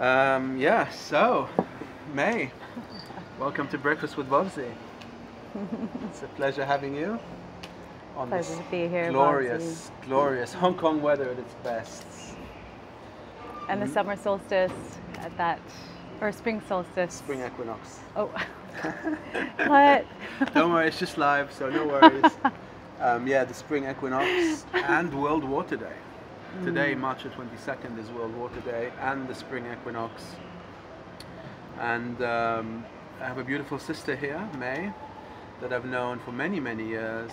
Um, yeah, so, May, welcome to Breakfast with Bobsy. it's a pleasure having you on Pleasure this to be here, glorious, glorious Hong Kong weather at its best. And the Mm-hmm. summer solstice at that, or spring solstice. Spring equinox. Oh, what? Don't worry, it's just live, so no worries. um, yeah, the spring equinox and World Water Day. Today, March the 22nd, is World Water Day and the spring equinox. And um, I have a beautiful sister here, May, that I've known for many, many years.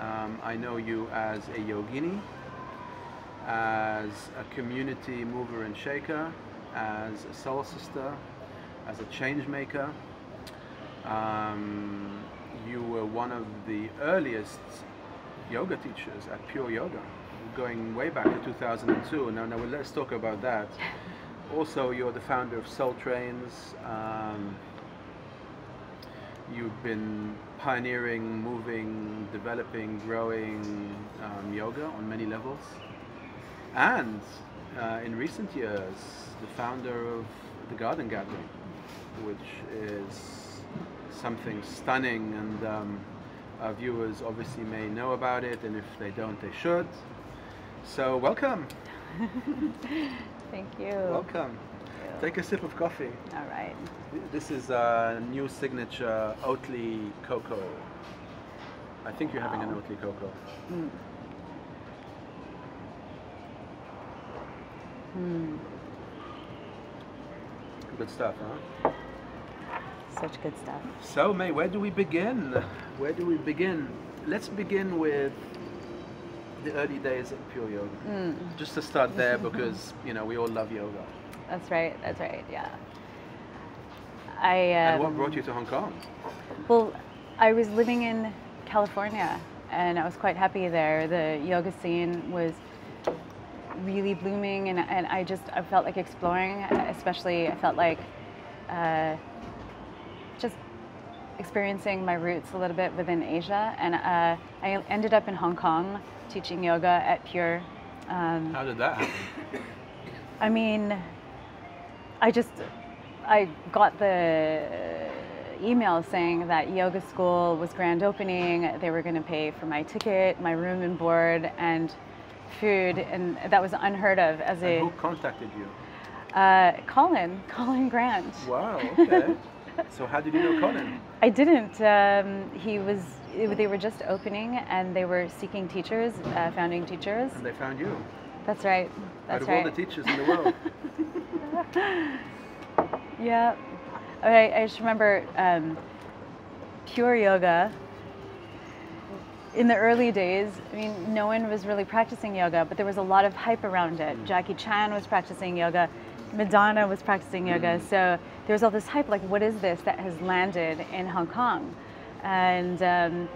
Um, I know you as a yogini, as a community mover and shaker, as a soul sister, as a change maker. Um, you were one of the earliest yoga teachers at Pure Yoga, going way back to 2002. Now, now let's talk about that. Also, you're the founder of Soul Trains. Um, you've been pioneering, moving, developing, growing um, yoga on many levels. And uh, in recent years, the founder of the Garden Gathering, which is something stunning, and um, our viewers obviously may know about it, and if they don't, they should. So, welcome, Thank you. welcome. Take a sip of coffee. All right. This is a new signature Oatly cocoa. I think you're having an Oatly cocoa. Mm. Mm. Good stuff, huh? Such good stuff. So, May, where do we begin? Where do we begin? Let's begin with the early days of Pure Yoga. Mm. Just to start there, because you know we all love yoga. That's right. That's right. Yeah. I. and what um, brought you to Hong Kong? Well, I was living in California and I was quite happy there. The yoga scene was really blooming and, and I just I felt like exploring, especially I felt like uh, experiencing my roots a little bit within Asia. And uh, I ended up in Hong Kong teaching yoga at Pure. Um, How did that happen? I mean, I just I got the email saying that yoga school was grand opening. They were going to pay for my ticket, my room and board, and food, and that was unheard of as And who contacted you? uh, Colin, Colin Grant. Wow. Okay. So how did you know Colin? I didn't. Um, he was. They were just opening, and they were seeking teachers, uh, founding teachers. And they found you. That's right. That's Out of right. all the teachers in the world. Yeah. I, I just remember um, pure yoga. In the early days, I mean, no one was really practicing yoga, but there was a lot of hype around it. Jackie Chan was practicing yoga, Madonna was practicing yoga, so there was all this hype like, what is this that has landed in Hong Kong? And, um,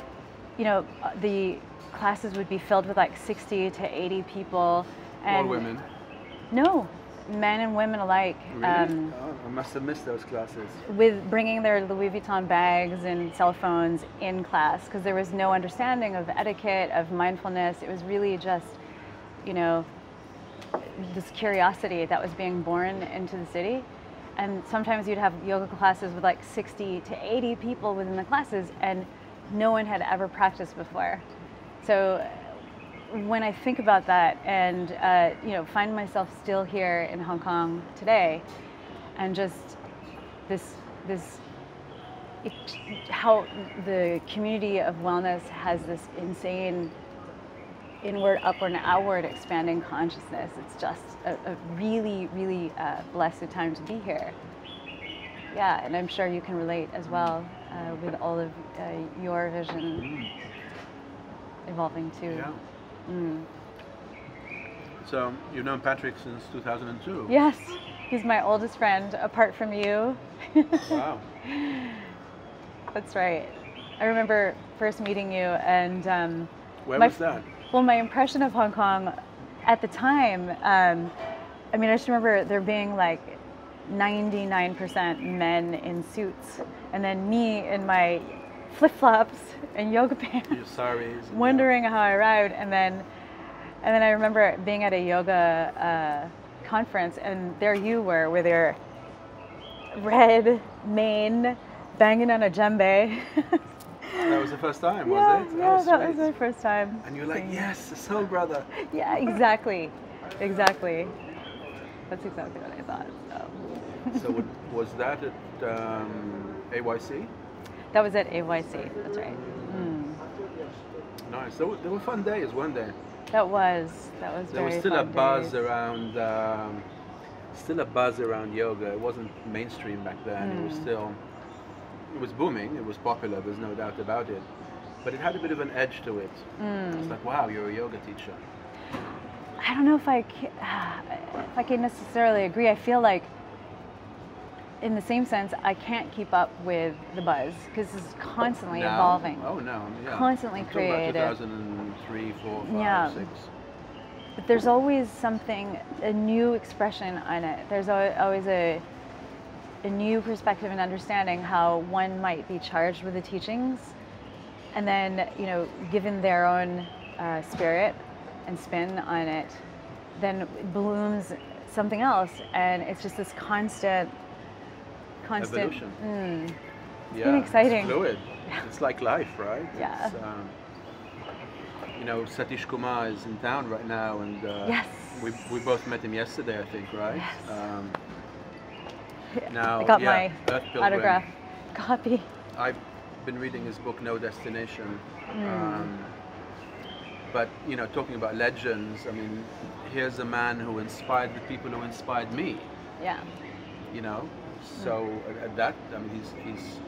you know, the classes would be filled with like 60 to 80 people. And women. No, men and women alike. Really? Um, oh, I must have missed those classes. with bringing their Louis Vuitton bags and cell phones in class because there was no understanding of etiquette, of mindfulness. It was really just, you know, this curiosity that was being born into the city. And sometimes you'd have yoga classes with like 60 to 80 people within the classes, and no one had ever practiced before. So when I think about that and uh, you know find myself still here in Hong Kong today, and just this this it, how the community of wellness has this insane inward, upward, and outward expanding consciousness. It's just a, a really, really uh, blessed time to be here. Yeah, and I'm sure you can relate as well uh, with all of uh, your vision evolving too. Yeah. Mm. So you've known Patrick since 2002. Yes, he's my oldest friend apart from you. Wow. That's right. I remember first meeting you, and um, Where My- was that? Well, my impression of Hong Kong at the time, um, I mean, I just remember there being like 99% men in suits, and then me in my flip flops and yoga pants. Saris. wondering how I arrived, and then, and then I remember being at a yoga uh, conference, and there you were with your red mane, banging on a djembe. That was the first time, was yeah, it? yeah, Oh, that was my first time. And you were like, yes, the soul brother. Yeah, exactly, exactly. That's exactly what I thought. So. so what, was that at um, AYC? That was at AYC. That's right. Mm. Nice. They were, they were fun days, weren't they? That was that was There very was still a buzz days. around, um, still a buzz around yoga. It wasn't mainstream back then. It was Mm. still, it was booming. It was popular. There's no doubt about it. But it had a bit of an edge to it. Mm. It's like, wow, you're a yoga teacher. I don't know if I can, if I can necessarily agree. I feel like, in the same sense, I can't keep up with the buzz because it's constantly Now- evolving. Oh no, yeah. Constantly about creative. 2003, 4, 5, Yeah. 6. But there's always something, a new expression on it. There's always a a new perspective and understanding how one might be charged with the teachings, and then you know, given their own uh, spirit and spin on it, then it blooms something else, and it's just this constant, constant. Evolution. Mm, yeah, been exciting. It's fluid. It's like life, right? Yeah. It's, um, you know, Satish Kumar is in town right now, and uh, Yes. we, we both met him yesterday, I think, right? Yes. Um, now, I got yeah, my autograph copy. I've been reading his book, No Destination. Hmm. Um, but you know, talking about legends, I mean, here's a man who inspired the people who inspired me. Yeah. You know, so at, at that, I mean, he's he's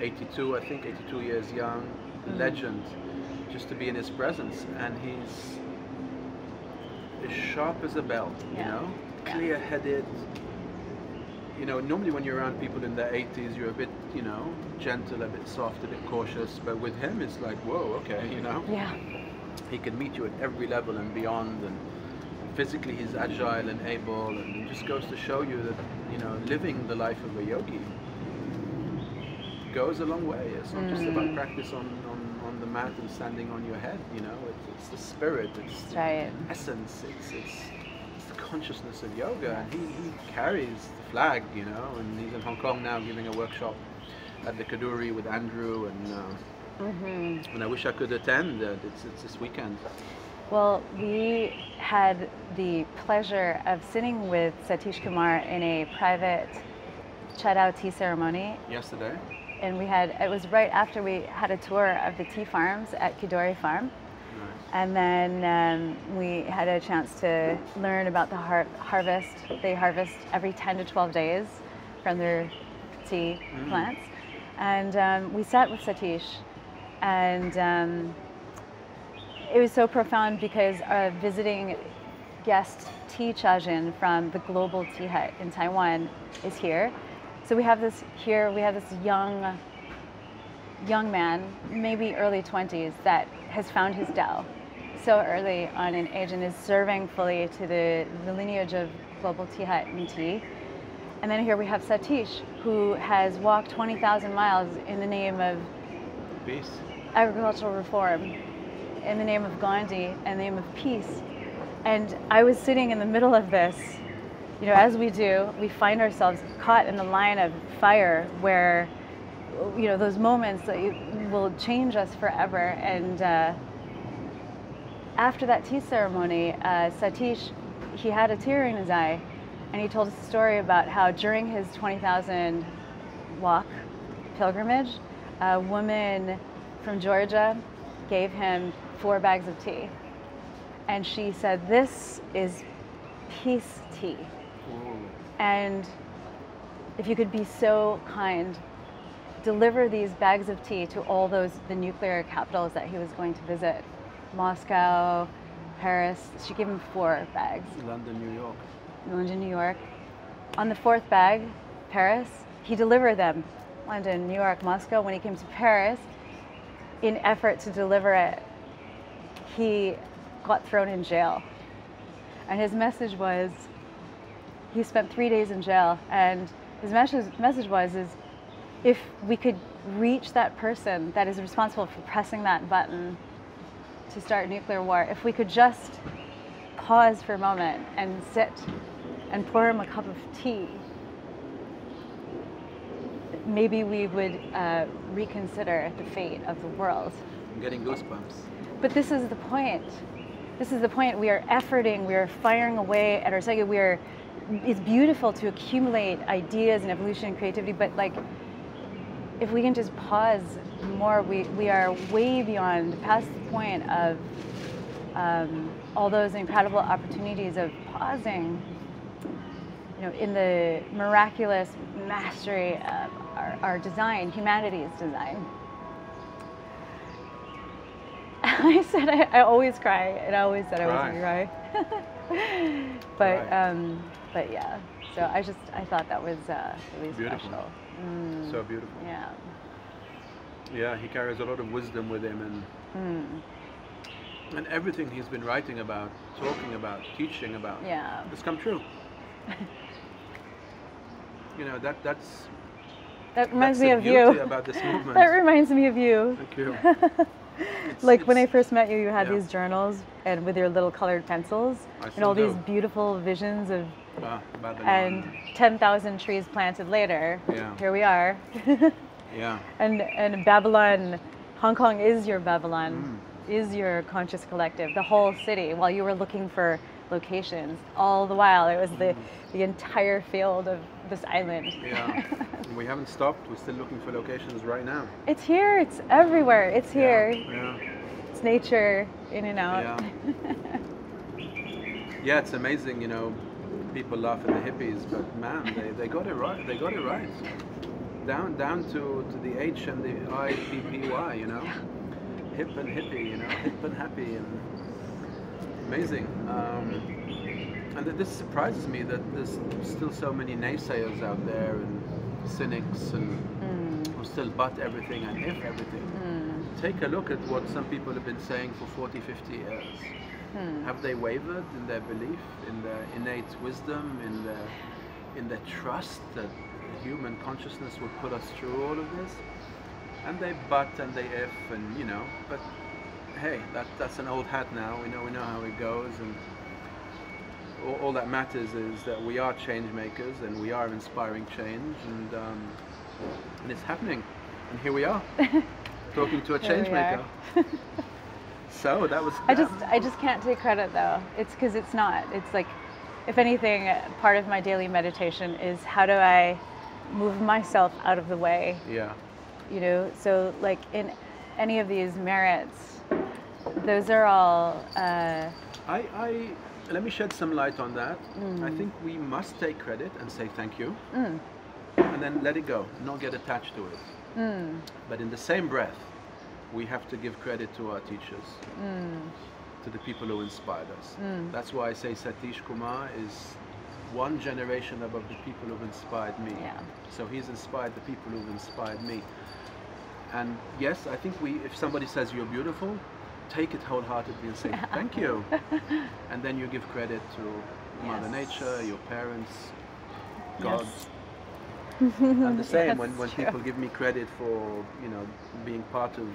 82, I think, 82 years young, Mm. legend. Just to be in his presence, and he's as sharp as a bell. You know, Yeah. clear-headed. You know, normally when you're around people in their 80s, you're a bit, you know, gentle, a bit soft, a bit cautious. But with him, it's like, whoa, okay, you know Yeah. he can meet you at every level and beyond and physically he's agile and able and it just goes to show you that you know living the life of a yogi goes a long way it's not just about Mm. practice on, on, on the mat and standing on your head you know it's, it's the spirit it's That's the right. essence it's, it's consciousness of yoga and he, he carries the flag you know and he's in Hong Kong now giving a workshop at the Kadoorie with Andrew and uh, hmm and I wish I could attend uh, it's, it's this weekend. Well, we had the pleasure of sitting with Satish Kumar in a private Chadao tea ceremony, yesterday. And we had it was right after we had a tour of the tea farms at Kadoorie Farm. And then um, we had a chance to learn about the har- harvest. They harvest every 10 to 12 days from their tea Mm. plants, and um, we sat with Satish, and. Um, it was so profound because our visiting guest T Chajin from the Global Tea Hut in Taiwan is here. So we have this here. We have this young, young man, maybe early 20s, that has found his Tao so early on in age and is serving fully to the, the lineage of Global Tea Hut and tea. And then here we have Satish, who has walked 20,000 miles in the name of Peace. agricultural reform in the name of Gandhi and the name of peace. And I was sitting in the middle of this, you know, as we do, we find ourselves caught in the line of fire where, you know, those moments that you- will change us forever. And uh, after that tea ceremony, uh, Satish, he had a tear in his eye, and he told us a story about how during his 20,000 walk pilgrimage, a woman from Georgia gave him four bags of tea. and she said, This is peace tea. And if you could be so kind, deliver these bags of tea to all those the nuclear capitals that he was going to visit. Moscow, Paris. She gave him four bags. London, New York. London, New York. On the fourth bag, Paris, he delivered them. London, New York, Moscow. When he came to Paris, in effort to deliver it, he got thrown in jail. And his message was, he spent three days in jail, and his message, message was, is if we could reach that person that is responsible for pressing that button to start nuclear war, if we could just pause for a moment and sit and pour him a cup of tea, maybe we would uh, reconsider the fate of the world. I'm getting goosebumps. But this is the point. This is the point. We are efforting, we are firing away at our psyche. We are, it's beautiful to accumulate ideas and evolution and creativity, but like, if we can just pause more, we, we are way beyond, past the point of um, all those incredible opportunities of pausing, you know, in the miraculous mastery of our, our design, humanity's design. I said I, I, always cry, and I always said I was gonna cry. but Cry. um, but yeah, so I just I thought that was uh, really Beautiful. special. Mm, So beautiful. yeah. Yeah, he carries a lot of wisdom with him, and Mm, and everything he's been writing about, talking about, teaching about, yeah. has come true. you know that that's That reminds that's me the of you. about this movement. that reminds me of you. Thank you. It's- like when I first met you, you had yeah. these journals and with your little colored pencils and all these beautiful visions of Babylon. and 10,000 trees planted later. Yeah. Here we are. yeah, and and Babylon, Hong Kong is your Babylon, Mm. is your conscious collective, the whole city. While you were looking for locations, all the while it was the the entire field of this island. Mm. yeah. we haven't stopped. We're still looking for locations right now. it's here. It's everywhere. It's here. Yeah. It's nature in and out. Yeah. yeah, it's amazing. You know, people laugh at the hippies, but man, they, they got it right. They got it right. Down down to, to the H and the I P P Y. You know, hip and hippie. You know, hip and happy and amazing. Um, and this surprises me that there's still so many naysayers out there and cynics and Mm, who still butt everything and if everything. mm, Take a look at what some people have been saying for 40, 50 years. Mm. Have they wavered in their belief, in their innate wisdom, in their, in their trust that human consciousness will put us through all of this? And they but and they if and you know, but hey, that, that's an old hat now. We know we know how it goes and all, all that matters is that we are change makers and we are inspiring change and um, and it's happening. And here we are, talking to a change maker. so that was I just I just can't take credit though. It's because it's not. It's like, if anything, part of my daily meditation is how do I move myself out of the way. yeah. You know, so like in any of these merits, those are all. Uh, I, I let me shed some light on that. I Mm. think we must take credit and say thank you, mm, and then let it go, not get attached to it. mm, But in the same breath, we have to give credit to our teachers, mm, to the people who inspired us. Mm. That's why I say Satish Kumar is one generation above the people who've inspired me. Yeah. So he's inspired the people who've inspired me. And yes, I think we, if somebody says you're beautiful, take it wholeheartedly and say thank you. and then you give credit to Mother Nature, your parents, Yes. God. And the same Yes, when, when true. people give me credit for, you know, being part of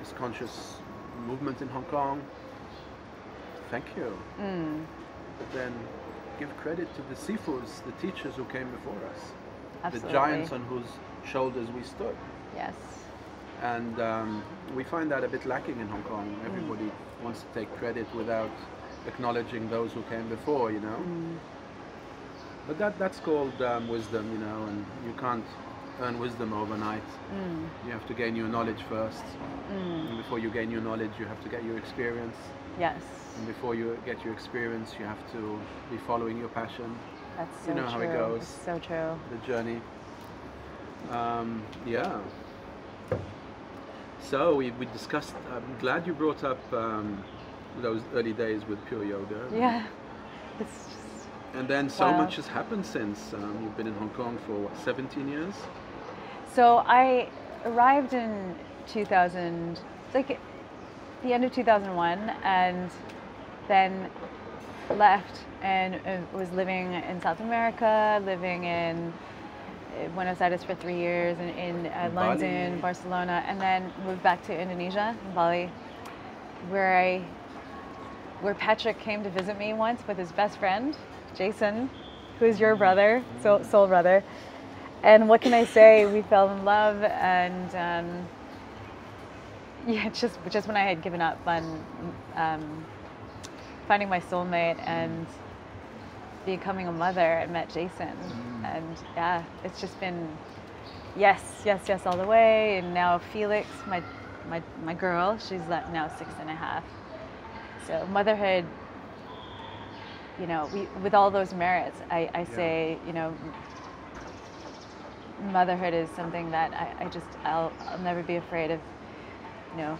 this conscious movement in Hong Kong, thank you. mm, But then give credit to the Sifus, the teachers who came before us, absolutely. the giants on whose shoulders we stood. Yes. And um, we find that a bit lacking in Hong Kong. Mm. Everybody wants to take credit without acknowledging those who came before, you know. Mm, But that that's called um, wisdom, you know, and you can't earn wisdom overnight. mm, You have to gain your knowledge first. mm, And before you gain your knowledge, you have to get your experience. Yes. And before you get your experience, you have to be following your passion, That's so true. You know true. how it goes. It's so true. the journey. Um, yeah. So we, we discussed. I'm glad you brought up um, those early days with pure yoga. Yeah. It's just, And then so Wow. much has happened since. Um, you've been in Hong Kong for what, 17 years? So I arrived in 2000, like the end of 2001, and then left and uh, was living in South America, living in uh, Buenos Aires for three years, and in uh, Bali. London, Barcelona, and then moved back to Indonesia, Bali, where I, where Patrick came to visit me once with his best friend, Jason, who is your brother, soul, soul brother. And what can I say? We fell in love, and um, yeah, just just when I had given up on um, finding my soulmate and becoming a mother, I met Jason, and yeah, it's just been yes, yes, yes, all the way. And now Felix, my my my girl, she's now six and a half. So motherhood, you know, we, with all those merits, I, I Yeah. say, you know, motherhood is something that I, I just I'll, I'll never be afraid of, you know,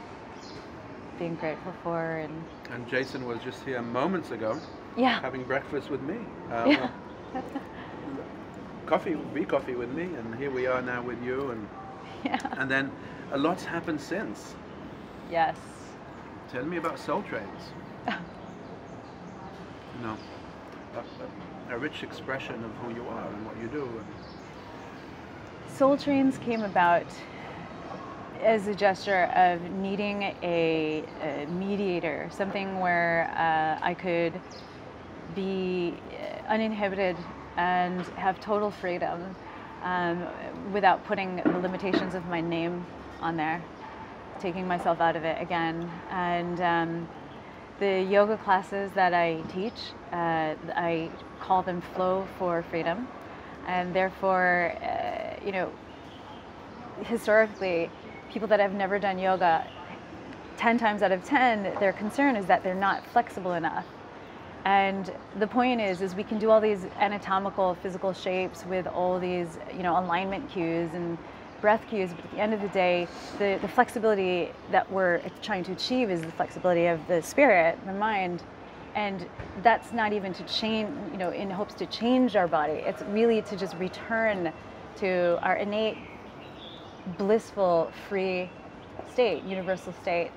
being grateful for and And Jason was just here moments ago yeah, having breakfast with me. Uh, Yeah. coffee, be coffee with me, and here we are now with you. And, yeah, and then a lot's happened since. yes. Tell me about Soul Trains. you know, a, a, a rich expression of who you are and what you do. And, Soul Trains came about as a gesture of needing a, a mediator, something where uh, I could be uh, uninhibited and have total freedom um, without putting the limitations of my name on there, taking myself out of it again. And um, the yoga classes that I teach, uh, I call them Flow for Freedom. And therefore, uh, you know, historically, people that have never done yoga, 10 times out of 10, their concern is that they're not flexible enough. And the point is, is we can do all these anatomical, physical shapes with all these, you know, alignment cues and breath cues. But at the end of the day, the, the flexibility that we're trying to achieve is the flexibility of the spirit, the mind. And that's not even to change, you know, in hopes to change our body. It's really to just return to our innate, blissful, free state, universal state.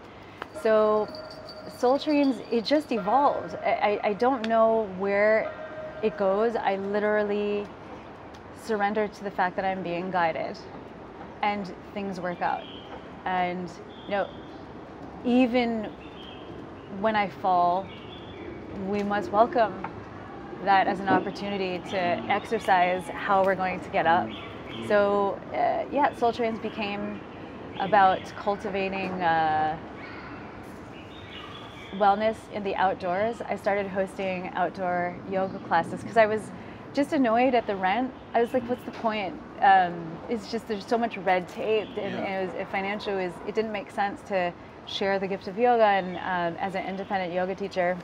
So Soul it just evolved. I I don't know where it goes. I literally surrender to the fact that I'm being guided and things work out. And, you know, even when I fall, we must welcome that as an opportunity to exercise how we're going to get up. So, uh, yeah, Soul Trains became about cultivating. Uh, wellness in the outdoors. I started hosting outdoor yoga classes because I was just annoyed at the rent. I was like, what's the point? Um, it's just there's so much red tape, and, Yeah. and it was financial. It, was, it didn't make sense to share the gift of yoga. And um, as an independent yoga teacher,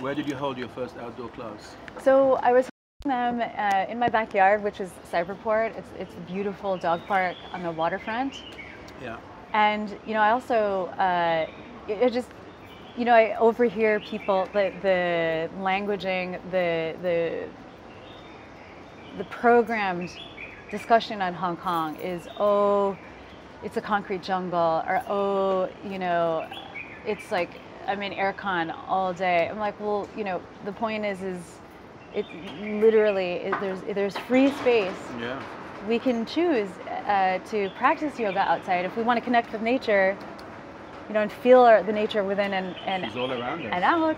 where did you hold your first outdoor class? so I was holding them uh, in my backyard, which is Cyberport. It's it's a beautiful dog park on the waterfront. Yeah. And you know, I also uh, it, it just you know I overhear people the the languaging the the the programmed discussion on Hong Kong is oh it's a concrete jungle or oh you know it's like I'm in aircon all day. I'm like well you know the point is is it literally it, there's there's free space Yeah. we can choose uh, to practice yoga outside if we want to connect with nature, you know, and feel our, the nature within and and, She's all around us. and out,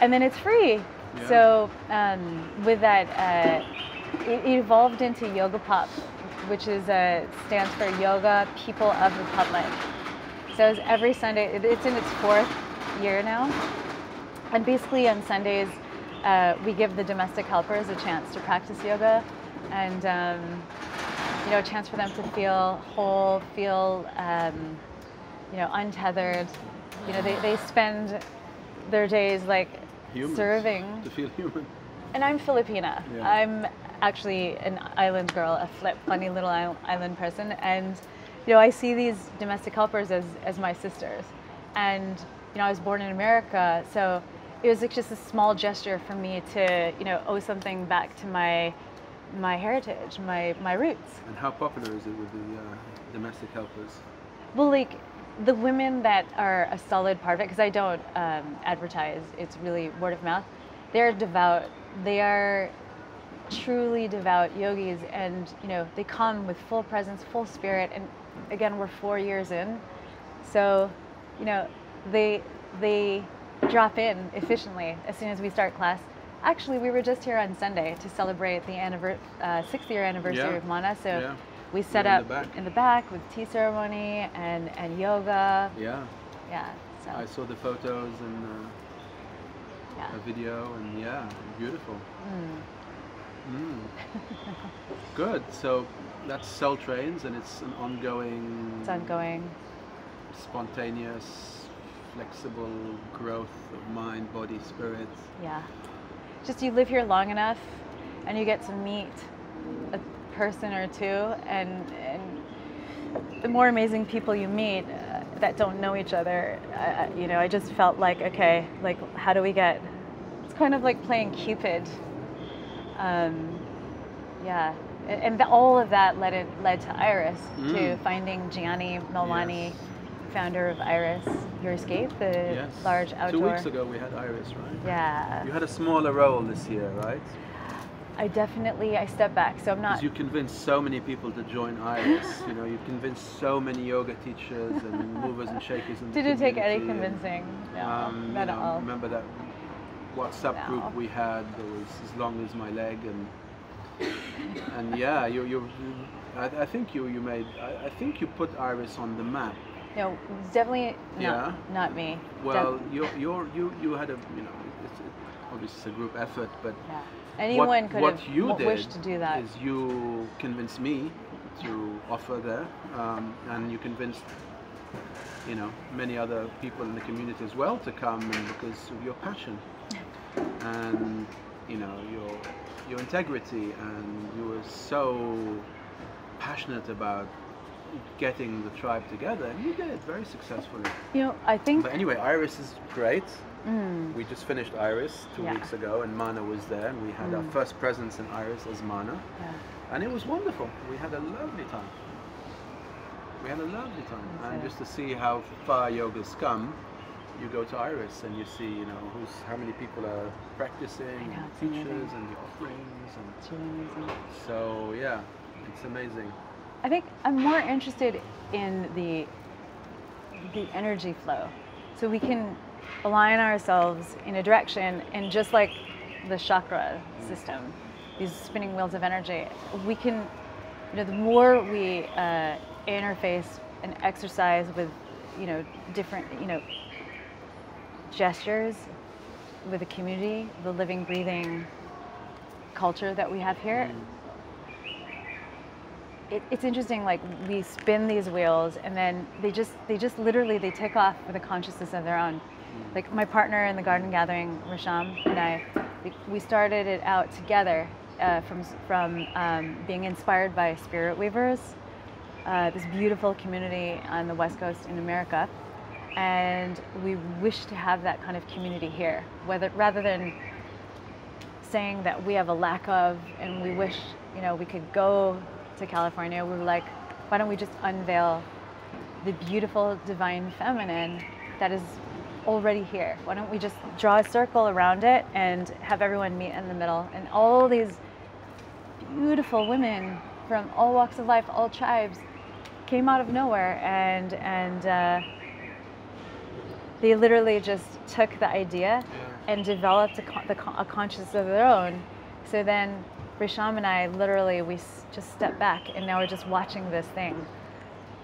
and then it's free. Yeah. So um, with that, uh, it, it evolved into Yoga Pop, which is uh, stands for Yoga People of the Public. So it's every Sunday. It's in its fourth year now, and basically on Sundays, uh, we give the domestic helpers a chance to practice yoga, and um, you know, a chance for them to feel whole, feel um, you know, untethered. You know, they, they spend their days like Humans. serving. To feel human. And I'm Filipina. Yeah. I'm actually an island girl, a flip, funny little island person. And, you know, I see these domestic helpers as, as my sisters. And, you know, I was born in America, so it was like just a small gesture for me to, you know, owe something back to my my heritage, my, my roots. And how popular is it with the uh, domestic helpers? Well, like the women that are a solid part of it, because I don't um, advertise, it's really word of mouth. They're devout. They are truly devout yogis, and you know they come with full presence, full spirit. And again, we're four years in, so you know they they drop in efficiently as soon as we start class. Actually, we were just here on Sunday to celebrate the annivers- uh, sixth year anniversary Yeah. of Mana. So Yeah. we set in up the back. in the back with tea ceremony and, and yoga. Yeah. Yeah. So I saw the photos and uh, yeah. a video, and yeah, beautiful. Mm. Mm. Good. So that's Soul Trains, and it's an ongoing, It's ongoing. spontaneous, flexible growth of mind, body, spirit. Yeah. Just you live here long enough, and you get to meet a person or two, and and the more amazing people you meet uh, that don't know each other, uh, you know, I just felt like okay, like how do we get? It's kind of like playing Cupid. Um, yeah. And the, all of that led it led to Iris, to Mm. finding Gianni Melwani, Yes. founder of Iris Your Escape, the Yes. large outdoor. Two weeks ago we had Iris, right? Yeah. You had a smaller role this year, right? I definitely I step back, so I'm not. You convinced so many people to join Iris. you know, you convinced so many yoga teachers and movers and shakers. The Didn't take any and, convincing. No, um, not at know, all. Remember that WhatsApp No. group we had that was as long as my leg, and and yeah, you you. I, I think you you made. I, I think you put Iris on the map. No, definitely not, Yeah. not me. Well, you're, you're, you you had a you know it's it, obviously it's a group effort, but yeah. Anyone what, could what have you did wished to do that. is you convinced me to offer there, um, and you convinced you know many other people in the community as well to come, and because of your passion and you know your your integrity, and you were so passionate about getting the tribe together, and you did it very successfully. You know, I think. But anyway, Iris is great. Mm, We just finished Iris two Yeah. weeks ago, and Mana was there, and we had our Mm. first presence in Iris as Mana, yeah. and it was wonderful. We had a lovely time. We had a lovely time, and Okay. just to see how far yoga's come, you go to Iris and you see, you know, who's how many people are practicing, know, and teachers, amazing. and the offerings, and It's really amazing. so yeah, it's amazing. I think I'm more interested in the the energy flow, so we can align ourselves in a direction, and just like the chakra system, these spinning wheels of energy, we can, you know, the more we uh, interface and exercise with, you know, different, you know, gestures with the community, the living, breathing culture that we have here, it, it's interesting like we spin these wheels and then they just they just literally they take off with a consciousness of their own. Like my partner in the garden gathering rasham and i we, we started it out together uh, from from um, being inspired by spirit weavers uh, this beautiful community on the west coast in america and we wish to have that kind of community here whether rather than saying that we have a lack of and we wish you know we could go to california we were like why don't we just unveil the beautiful divine feminine that is already here? Why don't we just draw a circle around it and have everyone meet in the middle? And all these beautiful women from all walks of life all tribes came out of nowhere and and uh, they literally just took the idea and developed a, con- the con- a consciousness of their own. So then Risham and I literally, we s- just stepped back and now we're just watching this thing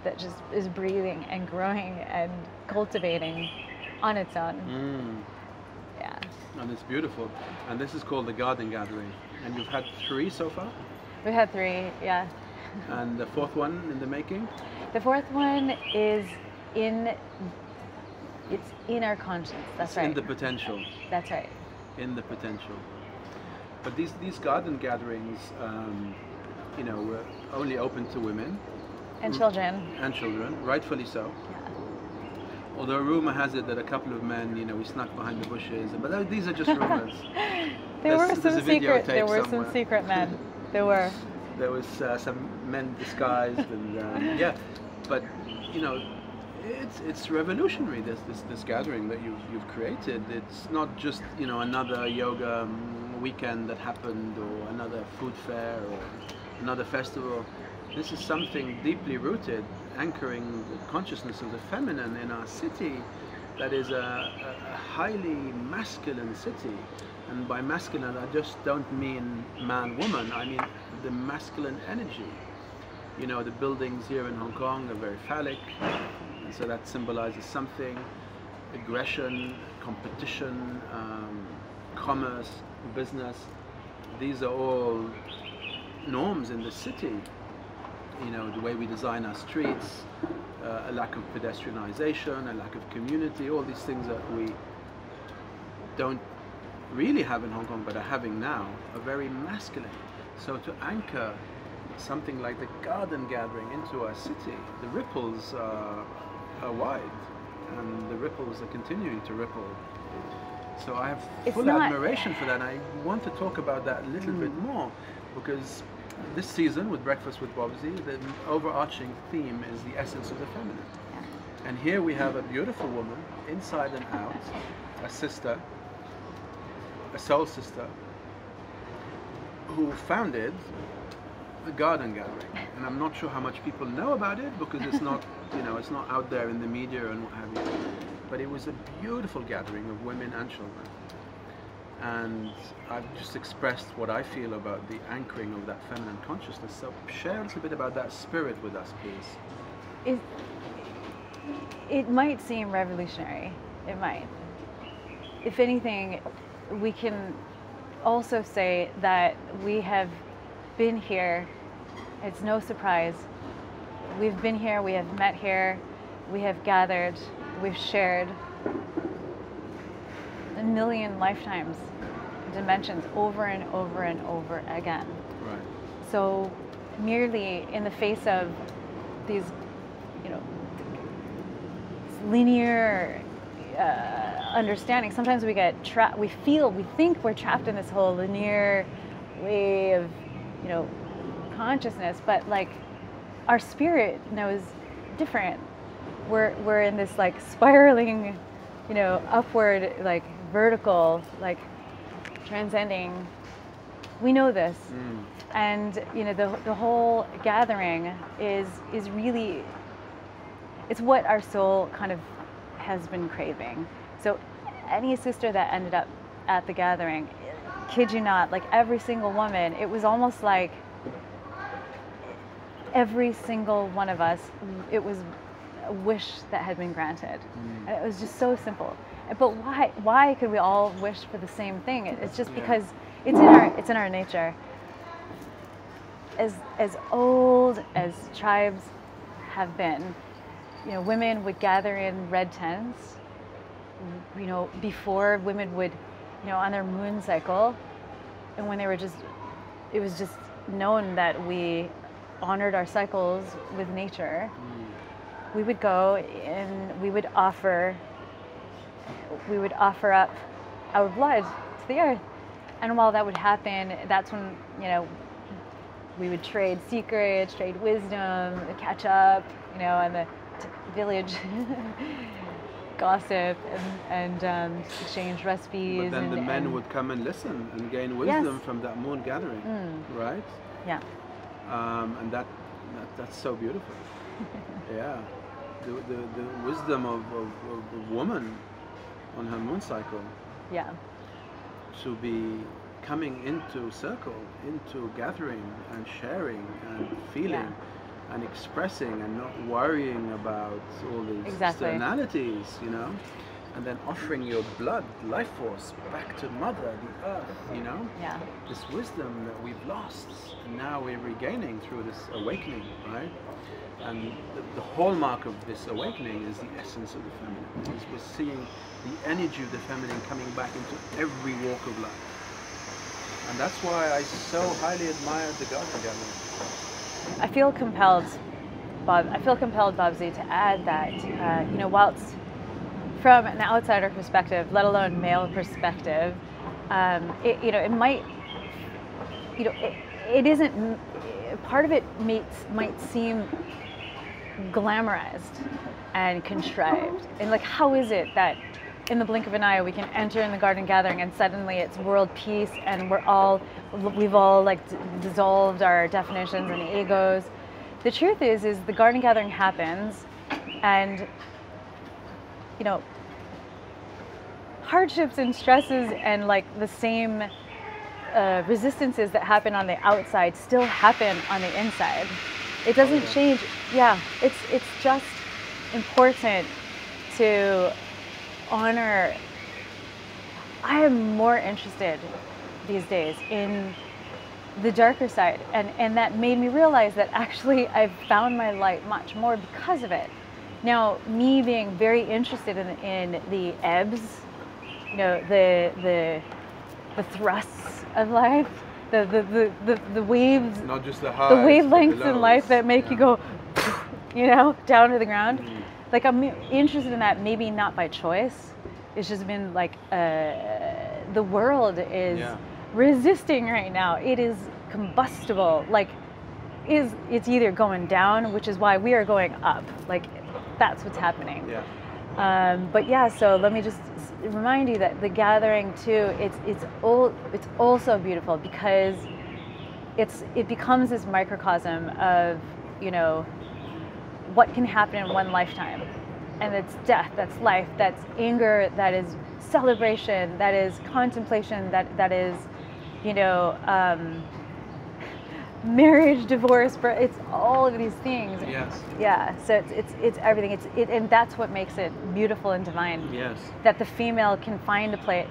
that just is breathing and growing and cultivating on its own. Mm. Yeah. And it's beautiful. And this is called the garden gathering. And you've had three so far, We've had three, yeah. and the fourth one in the making. The fourth one is in It's in our conscience. That's it's right. in the potential. That's right. In the potential. But these these garden gatherings, um, you know, were only open to women And children. and children, rightfully so. Yeah. Although rumor has it that a couple of men, you know, we snuck behind the bushes, but these are just rumors. There There's- were some secret. There were some secret men. There were. there was uh, some men disguised, and um, yeah, but you know, it's it's revolutionary. This this this gathering that you've you've created. It's not just you know another yoga um, weekend that happened, or another food fair, or another festival. This is something deeply rooted, anchoring the consciousness of the feminine in our city. That is a, a, a highly masculine city. And by masculine, I just don't mean man woman, I mean the masculine energy. You know, the buildings here in Hong Kong are very phallic, and so that symbolizes something aggression, competition, um, commerce, business. These are all norms in the city. You know, the way we design our streets, uh, a lack of pedestrianization, a lack of community, all these things that we don't really have in Hong Kong but are having now are very masculine. So to anchor something like the garden gathering into our city, the ripples are, are wide and the ripples are continuing to ripple. So I have It's full admiration for that. And I want to talk about that a little bit hmm. more because this season with Breakfast with Bobsy, the overarching theme is the essence of the feminine. Yeah. And here we have a beautiful woman, inside and out, a sister, a soul sister, who founded a garden gathering. And I'm not sure how much people know about it because it's not, you know, it's not out there in the media and what have you. But it was a beautiful gathering of women and children. And I've just expressed what I feel about the anchoring of that feminine consciousness. So share a little bit about that spirit with us, please. It, it might seem revolutionary. It might. If anything, we can also say that we have been here. It's no surprise. We've been here, we have met here, we have gathered, we've shared a million lifetimes, dimensions over and over and over again. Right. So, merely in the face of these, you know, linear uh, understanding, sometimes we get trapped. We feel, we think we're trapped in this whole linear way of, you know, consciousness. But like, our spirit knows different. We're we're in this like spiraling, you know, upward, like vertical, like transcending. We know this Mm. and you know the, the whole gathering is is really it's what our soul kind of has been craving so any sister that ended up at the gathering kid you not like every single woman it was almost like every single one of us it was a wish that had been granted and it was just so simple but why why could we all wish for the same thing it's just Yeah. because it's in our it's in our nature as as old as tribes have been, you know, women would gather in red tents. You know, before women would, you know, on their moon cycle, and when they were just, it was just known that we honored our cycles with nature. We would go and we would offer, we would offer up our blood to the earth. And while that would happen, that's when, you know, we would trade secrets, trade wisdom, catch up, you know, and the t- village gossip and, and um, exchange recipes. But then and, the men would come and listen and gain wisdom Yes. from that moon gathering, Mm. right? Yeah, Um, and that, that that's so beautiful. yeah, the, the, the wisdom of, of, of a woman on her moon cycle yeah, to be coming into circle, into gathering and sharing and feeling Yeah. And expressing and not worrying about all these Exactly. externalities, you know, and then offering your blood, life force back to Mother, the Earth, you know, yeah, this wisdom that we've lost and now we're regaining through this awakening, right? and the, the hallmark of this awakening is the essence of the feminine. Is we're seeing the energy of the feminine coming back into every walk of life. And that's why I so highly admire the garden gathering. I feel compelled, Bob. I feel compelled, Babsi, to add that uh, you know, whilst from an outsider perspective, let alone male perspective, um, it, you know, it might, you know, it, it isn't. Part of it might might seem glamorized and contrived, and like, how is it that in the blink of an eye we can enter in the garden gathering and suddenly it's world peace and we're all we've all like d- dissolved our definitions and egos. The truth is is the garden gathering happens and you know hardships and stresses and like the same uh, resistances that happen on the outside still happen on the inside. It doesn't Oh, change yeah it's it's just important to honor. I am more interested these days in the darker side and and that made me realize that actually i've found my light much more because of it. Now me being very interested in, in the ebbs you know the the the thrusts of life the the the, the, the waves Not just the the highs, but wavelengths the in life that make you go you know down to the ground. Mm. Like i'm interested in that maybe not by choice. It's just been like uh, the world is Yeah. resisting right now. It is combustible. Like is it's either going down which is why we are going up. Like that's what's happening. Yeah. um, but yeah, so let me just remind you that the gathering too, it's it's all it's also beautiful because it's it becomes this microcosm of you know what can happen in one lifetime, and it's death, that's life, that's anger, that is celebration, that is contemplation, that that is you know. Um, marriage divorce but it's all of these things Yes. yeah so it's it's, it's everything it's it, and that's what makes it beautiful and divine Yes. that the female can find a place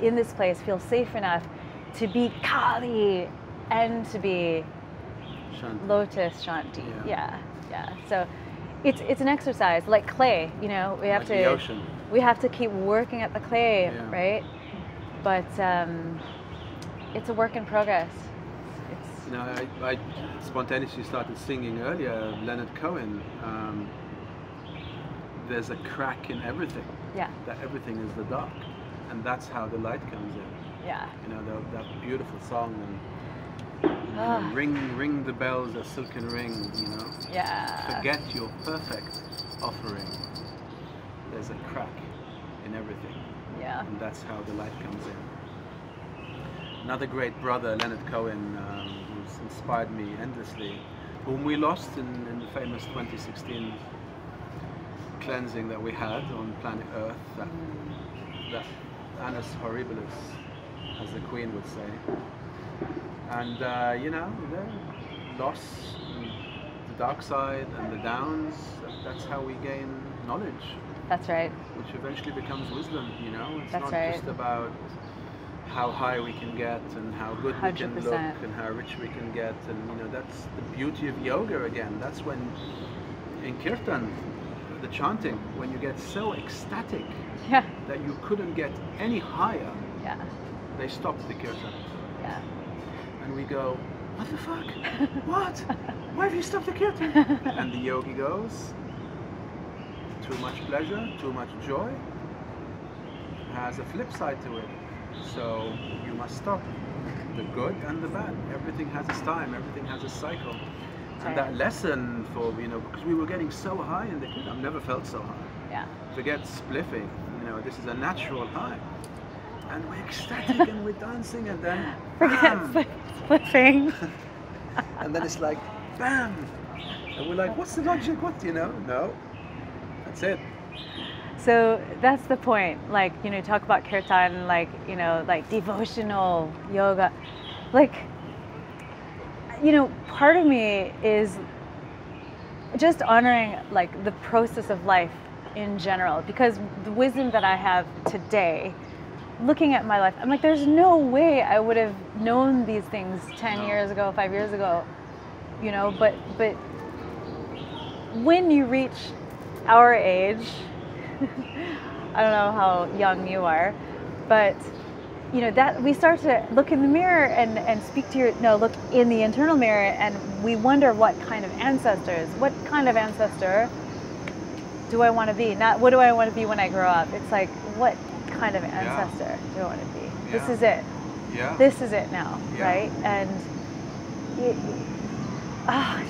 in this place feel safe enough to be kali and to be Shanti. lotus shanti Yeah. yeah yeah so it's it's an exercise like clay you know we have Like to we have to keep working at the clay Yeah. right but um, it's a work in progress it's You know, I, I spontaneously started singing earlier, Leonard Cohen. Um, there's a crack in everything. yeah That everything is the dark, and that's how the light comes in. yeah You know, the, that beautiful song and you know, Ah. ring, ring the bells, a silken ring. You know, yeah forget your perfect offering. There's a crack in everything. yeah and that's how the light comes in. Another great brother, Leonard Cohen, um, who's inspired me endlessly, whom we lost in, in the famous 2016 cleansing that we had on planet Earth, that, that annus horribilis, as the Queen would say. And, uh, you know, the loss, and the dark side, and the downs that's how we gain knowledge that's right which eventually becomes wisdom, you know? It's That's not right. just about how high we can get and how good we can look and how rich we can get and you know that's the beauty of yoga again. That's when in kirtan the chanting when you get so ecstatic yeah that you couldn't get any higher, yeah they stop the kirtan. yeah And we go, What the fuck? what? Why have you stopped the kirtan? and the yogi goes, Too much pleasure, too much joy has a flip side to it. So you must stop the good and the bad. Everything has its time, everything has a cycle. And that lesson for, you know, because we were getting so high in the I've never felt so high. yeah Forget spliffing, you know, this is a natural high. And we're ecstatic and we're dancing and then forget bam! split- spliffing and then it's like bam. And we're like what's the logic? What you know? No. That's it. So that's the point. Like, you know, talk about kirtan, like, you know, like devotional yoga. Like, you know, part of me is just honoring like the process of life in general. Because the wisdom that I have today, looking at my life, I'm like, there's no way I would have known these things 10 years ago, five years ago, you know, but, but when you reach our age, I don't know how young you are, but you know that we start to look in the mirror and, and speak to your no look in the internal mirror and we wonder what kind of ancestors what kind of ancestor do i want to be? Not what do i want to be when i grow up? It's like what kind of ancestor yeah. do i want to be yeah. this is it yeah this is it now right and ah, it,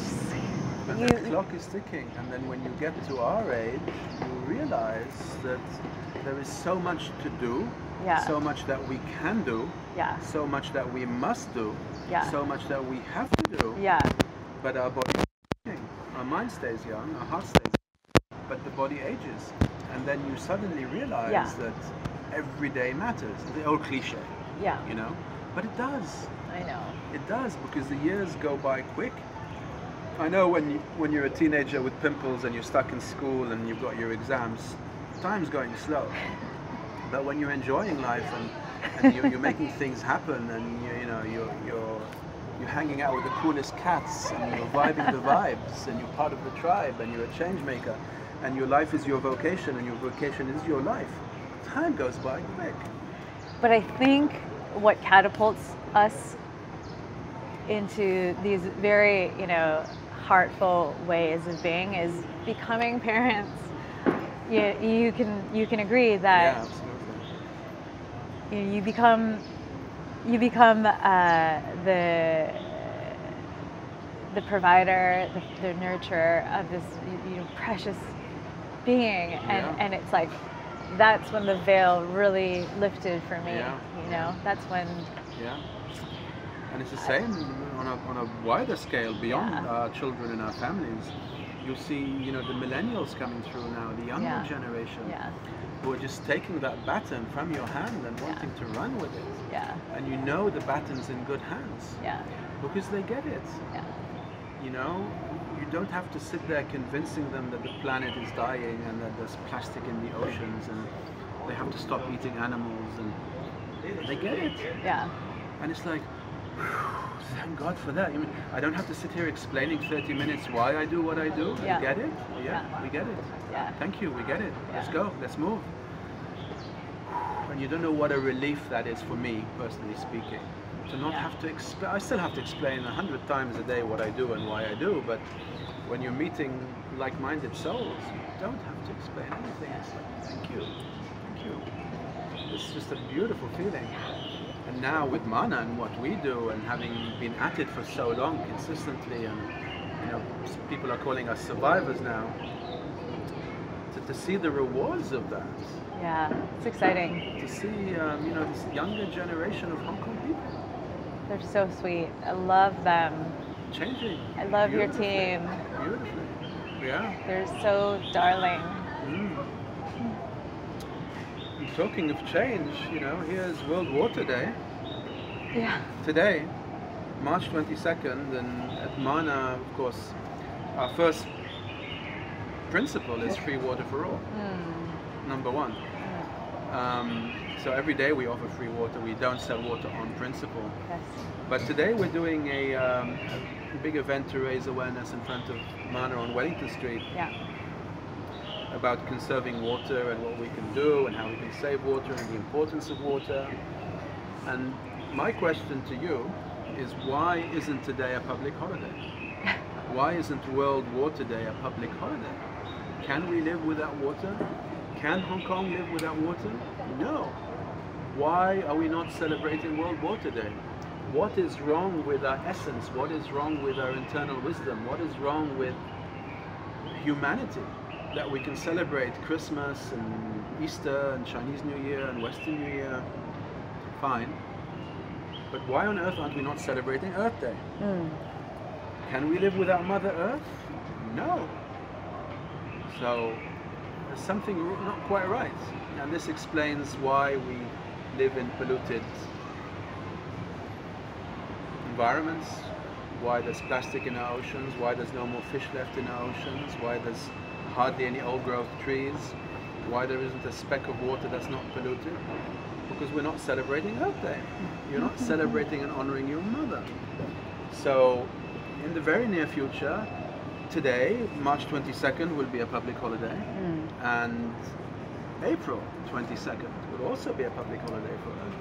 oh, you, the clock is ticking and then when you get to our age you realize that there is so much to do yeah. so much that we can do, yeah. so much that we must do, yeah. so much that we have to do. Yeah. But our body, our mind stays young, our heart stays, young, but the body ages, and then you suddenly realize yeah. that every day matters. The old cliche. Yeah. You know, but it does. I know. It does because the years go by quick. I know when you, when you're a teenager with pimples and you're stuck in school and you've got your exams, time's going slow. But when you're enjoying life and, and you're, you're, making things happen and you, you know you're, you're you're hanging out with the coolest cats and you're vibing the vibes and you're part of the tribe and you're a change maker and your life is your vocation and your vocation is your life. Time goes by quick. But I think what catapults us into these very, you know, heartful ways of being is becoming parents. You, you can you can agree that yeah, you, you become you become uh, the the provider, the, the nurturer of this you know, precious being, and, yeah. and it's like that's when the veil really lifted for me. Yeah. You know, that's when. Yeah. And it's the same on a, on a wider scale beyond Yeah. our children and our families. You see, you know, the millennials coming through now, the younger Yeah. generation, Yeah. who are just taking that baton from your hand and wanting to run with it. Yeah. And you know the baton's in good hands Yeah. because they get it. Yeah. You know, you don't have to sit there convincing them that the planet is dying and that there's plastic in the oceans and they have to stop eating animals and they get it. Yeah. And it's like, thank God for that. I mean, I don't have to sit here explaining 30 minutes why I do what I do. Yeah. You get it? Yeah, Yeah. we get it. Yeah. Thank you, we get it. Let's go, let's move. And you don't know what a relief that is for me, personally speaking. To not Yeah. have to explain, I still have to explain a hundred times a day what I do and why I do, but when you're meeting like-minded souls, you don't have to explain anything. It's like, thank you, thank you. It's just a beautiful feeling. And now with Mana and what we do and having been at it for so long consistently and you know people are calling us survivors now to, to see the rewards of that Yeah. It's exciting. to see um, you know this younger generation of Hong Kong They're so sweet. I love them. changing I love your team. Beautiful. yeah They're so darling. Mm. And talking of change you know here's World Water Day Yeah. today, March 22nd, and at Mana, of course, our first principle is free water for all, Mm. number one. Um, so every day we offer free water. We don't sell water on principle. Yes. But today we're doing a, um, a big event to raise awareness in front of Mana on Wellington Street Yeah. about conserving water and what we can do and how we can save water and the importance of water. And my question to you is why isn't today a public holiday? Why isn't World Water Day a public holiday? Can we live without water? Can Hong Kong live without water? No. Why are we not celebrating World Water Day? What is wrong with our essence? What is wrong with our internal wisdom? What is wrong with humanity that we can celebrate Christmas and Easter and Chinese New Year and Western New Year? Fine. But why on earth aren't we not celebrating Earth Day? Mm. Can we live without Mother Earth? No. So there's something not quite right. And this explains why we live in polluted environments, why there's plastic in our oceans, why there's no more fish left in our oceans, why there's hardly any old growth trees, why there isn't a speck of water that's not polluted. Because we're not celebrating Earth Day. You're not celebrating and honoring your mother. So, in the very near future, today, March 22nd, will be a public holiday, Mm. and April 22nd will also be a public holiday for us.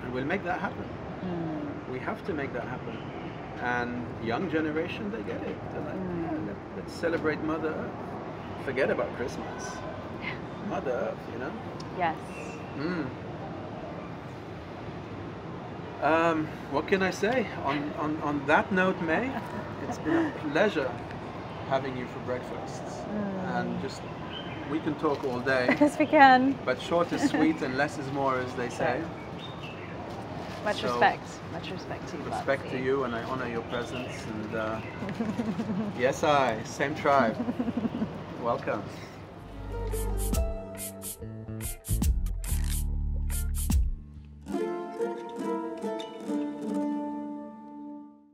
and we'll make that happen. Mm. We have to make that happen. And young generation, they get it. They're like, Mm. yeah, let, let's celebrate Mother Earth. Forget about Christmas. Mother Earth, you know? Yes. Mm. Um, what can I say? On, on, on that note, May, it's been a pleasure having you for breakfast. And just, we can talk all day, Yes, we can. but short is sweet and less is more, as they say. Much So, respect. Much respect to you. Respect to you, and I honor your presence. And uh, yes, I, same tribe. Welcome.